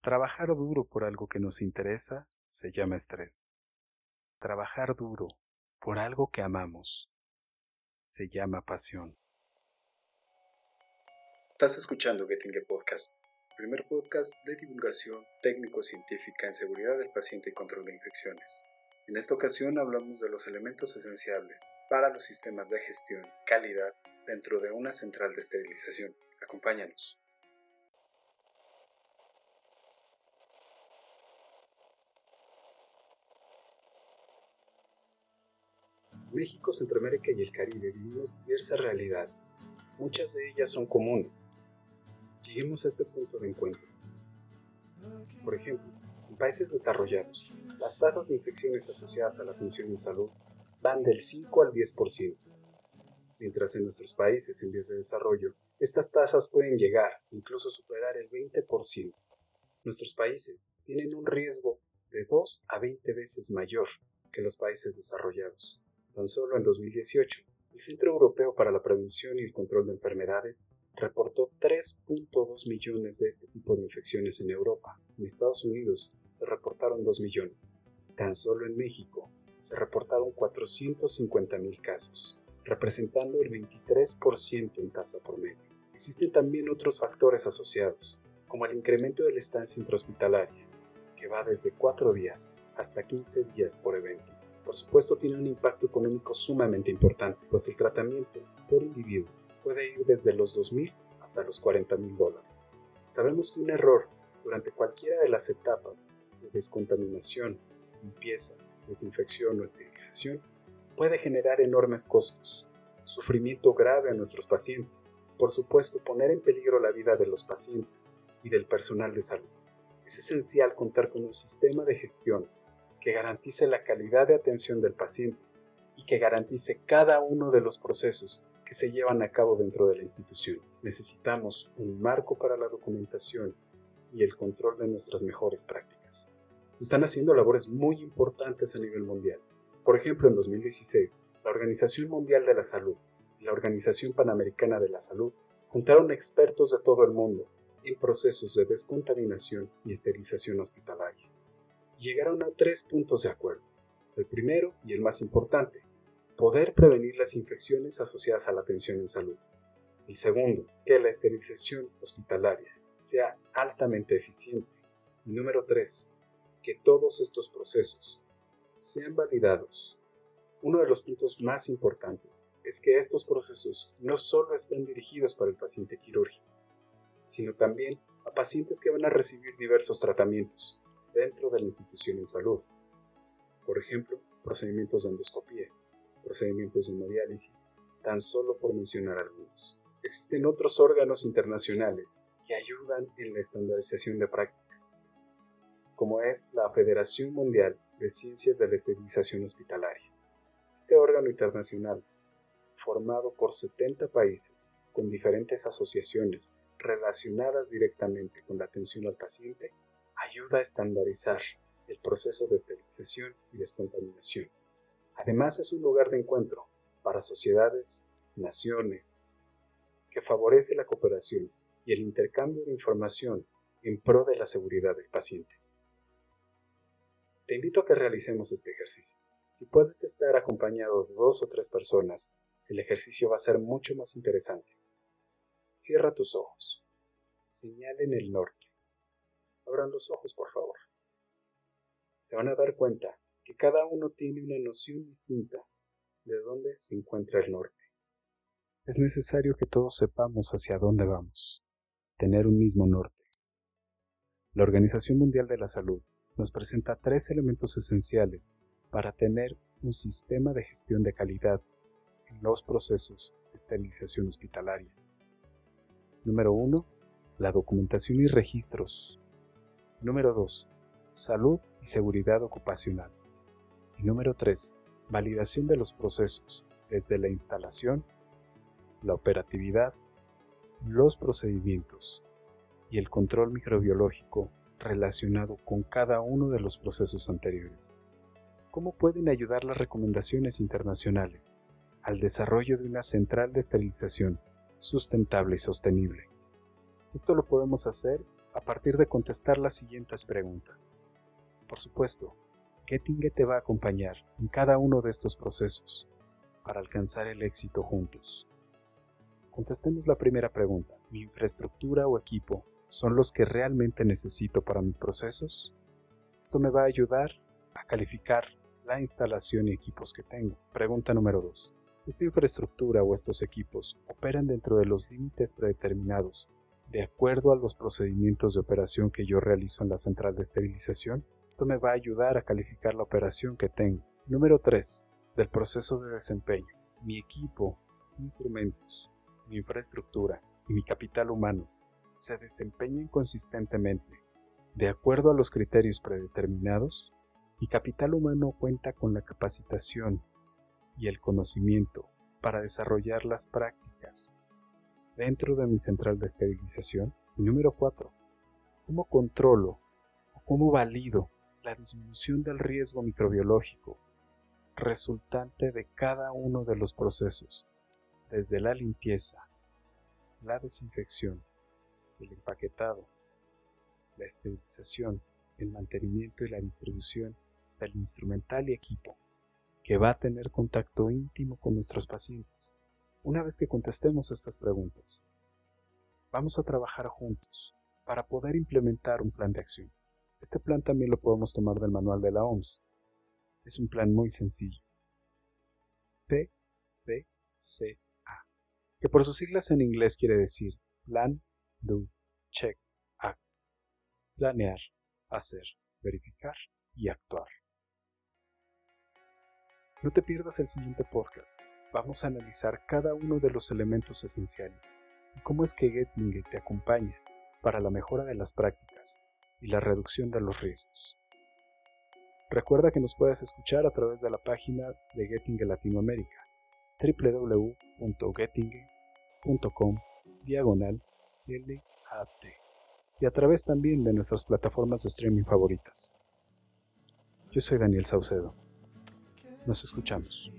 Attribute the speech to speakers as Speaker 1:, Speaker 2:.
Speaker 1: Trabajar duro por algo que nos interesa se llama estrés. Trabajar duro por algo que amamos se llama pasión.
Speaker 2: Estás escuchando Getting Podcast, primer podcast de divulgación técnico-científica en seguridad del paciente y control de infecciones. En esta ocasión hablamos de los elementos esenciales para los sistemas de gestión calidad dentro de una central de esterilización. Acompáñanos. México, Centroamérica y el Caribe vivimos diversas realidades. Muchas de ellas son comunes. Lleguemos a este punto de encuentro. Por ejemplo, en países desarrollados, las tasas de infecciones asociadas a la atención en salud van del 5 al 10%, mientras en nuestros países en vías de desarrollo, estas tasas pueden llegar, incluso superar el 20%. Nuestros países tienen un riesgo de 2 a 20 veces mayor que los países desarrollados. Tan solo en 2018, el Centro Europeo para la Prevención y el Control de Enfermedades reportó 3.2 millones de este tipo de infecciones en Europa. En Estados Unidos se reportaron 2 millones. Tan solo en México se reportaron 450.000 casos, representando el 23% en tasa promedio. Existen también otros factores asociados, como el incremento de la estancia intrahospitalaria, que va desde 4 días hasta 15 días por evento por supuesto tiene un impacto económico sumamente importante, pues el tratamiento por individuo puede ir desde los 2.000 hasta los 40.000 dólares. Sabemos que un error durante cualquiera de las etapas de descontaminación, limpieza, desinfección o esterilización puede generar enormes costos, sufrimiento grave a nuestros pacientes, por supuesto poner en peligro la vida de los pacientes y del personal de salud. Es esencial contar con un sistema de gestión que garantice la calidad de atención del paciente y que garantice cada uno de los procesos que se llevan a cabo dentro de la institución. Necesitamos un marco para la documentación y el control de nuestras mejores prácticas. Se están haciendo labores muy importantes a nivel mundial. Por ejemplo, en 2016, la Organización Mundial de la Salud y la Organización Panamericana de la Salud juntaron expertos de todo el mundo en procesos de descontaminación y esterilización hospitalaria llegaron a tres puntos de acuerdo. El primero, y el más importante, poder prevenir las infecciones asociadas a la atención en salud. El segundo, que la esterilización hospitalaria sea altamente eficiente. Y número tres, que todos estos procesos sean validados. Uno de los puntos más importantes es que estos procesos no solo están dirigidos para el paciente quirúrgico, sino también a pacientes que van a recibir diversos tratamientos, dentro de la institución en salud. Por ejemplo, procedimientos de endoscopía, procedimientos de hemodiálisis, tan solo por mencionar algunos. Existen otros órganos internacionales que ayudan en la estandarización de prácticas, como es la Federación Mundial de Ciencias de la Esterilización Hospitalaria. Este órgano internacional, formado por 70 países con diferentes asociaciones relacionadas directamente con la atención al paciente, ayuda a estandarizar el proceso de esterilización y descontaminación. Además es un lugar de encuentro para sociedades, naciones, que favorece la cooperación y el intercambio de información en pro de la seguridad del paciente. Te invito a que realicemos este ejercicio. Si puedes estar acompañado de dos o tres personas, el ejercicio va a ser mucho más interesante. Cierra tus ojos. Señala en el norte Abran los ojos, por favor. Se van a dar cuenta que cada uno tiene una noción distinta de dónde se encuentra el norte. Es necesario que todos sepamos hacia dónde vamos, tener un mismo norte. La Organización Mundial de la Salud nos presenta tres elementos esenciales para tener un sistema de gestión de calidad en los procesos de esterilización hospitalaria. Número 1. La documentación y registros Número 2. Salud y seguridad ocupacional. Y número 3. Validación de los procesos, desde la instalación, la operatividad, los procedimientos y el control microbiológico relacionado con cada uno de los procesos anteriores. ¿Cómo pueden ayudar las recomendaciones internacionales al desarrollo de una central de esterilización sustentable y sostenible? Esto lo podemos hacer
Speaker 1: a partir de contestar las siguientes preguntas. Por supuesto, Gettinge te va a acompañar en cada uno de estos procesos para alcanzar el éxito juntos. Contestemos la primera pregunta. ¿Mi infraestructura o equipo son los que realmente necesito para mis procesos? Esto me va a ayudar a calificar la instalación y equipos que tengo. Pregunta número 2. ¿Esta infraestructura o estos equipos operan dentro de los límites predeterminados de acuerdo a los procedimientos de operación que yo realizo en la central de esterilización? Esto me va a ayudar a calificar la operación que tengo. Número 3. Del proceso de desempeño. Mi equipo, mis instrumentos, mi infraestructura y mi capital humano se desempeñan consistentemente de acuerdo a los criterios predeterminados. Mi capital humano cuenta con la capacitación y el conocimiento para desarrollar las prácticas dentro de mi central de esterilización. Y número 4. ¿Cómo controlo o cómo valido la disminución del riesgo microbiológico resultante de cada uno de los procesos, desde la limpieza, la desinfección, el empaquetado, la esterilización, el mantenimiento y la distribución del instrumental y equipo que va a tener contacto íntimo con nuestros pacientes. Una vez que contestemos estas preguntas, vamos a trabajar juntos para poder implementar un plan de acción. Este plan también lo podemos tomar del manual de la OMS. Es un plan muy sencillo. PDCA, que por sus siglas en inglés quiere decir Plan, Do, Check, Act. Planear, hacer, verificar y actuar. No te pierdas el siguiente podcast. Vamos a analizar cada uno de los elementos esenciales y cómo es que Gettinger te acompaña para la mejora de las prácticas y la reducción de los riesgos. Recuerda que nos puedes escuchar a través de la página de Gettinger Latinoamérica www.gettinger.com diagonal LAT y a través también de nuestras plataformas de streaming favoritas. Yo soy Daniel Saucedo. Nos escuchamos.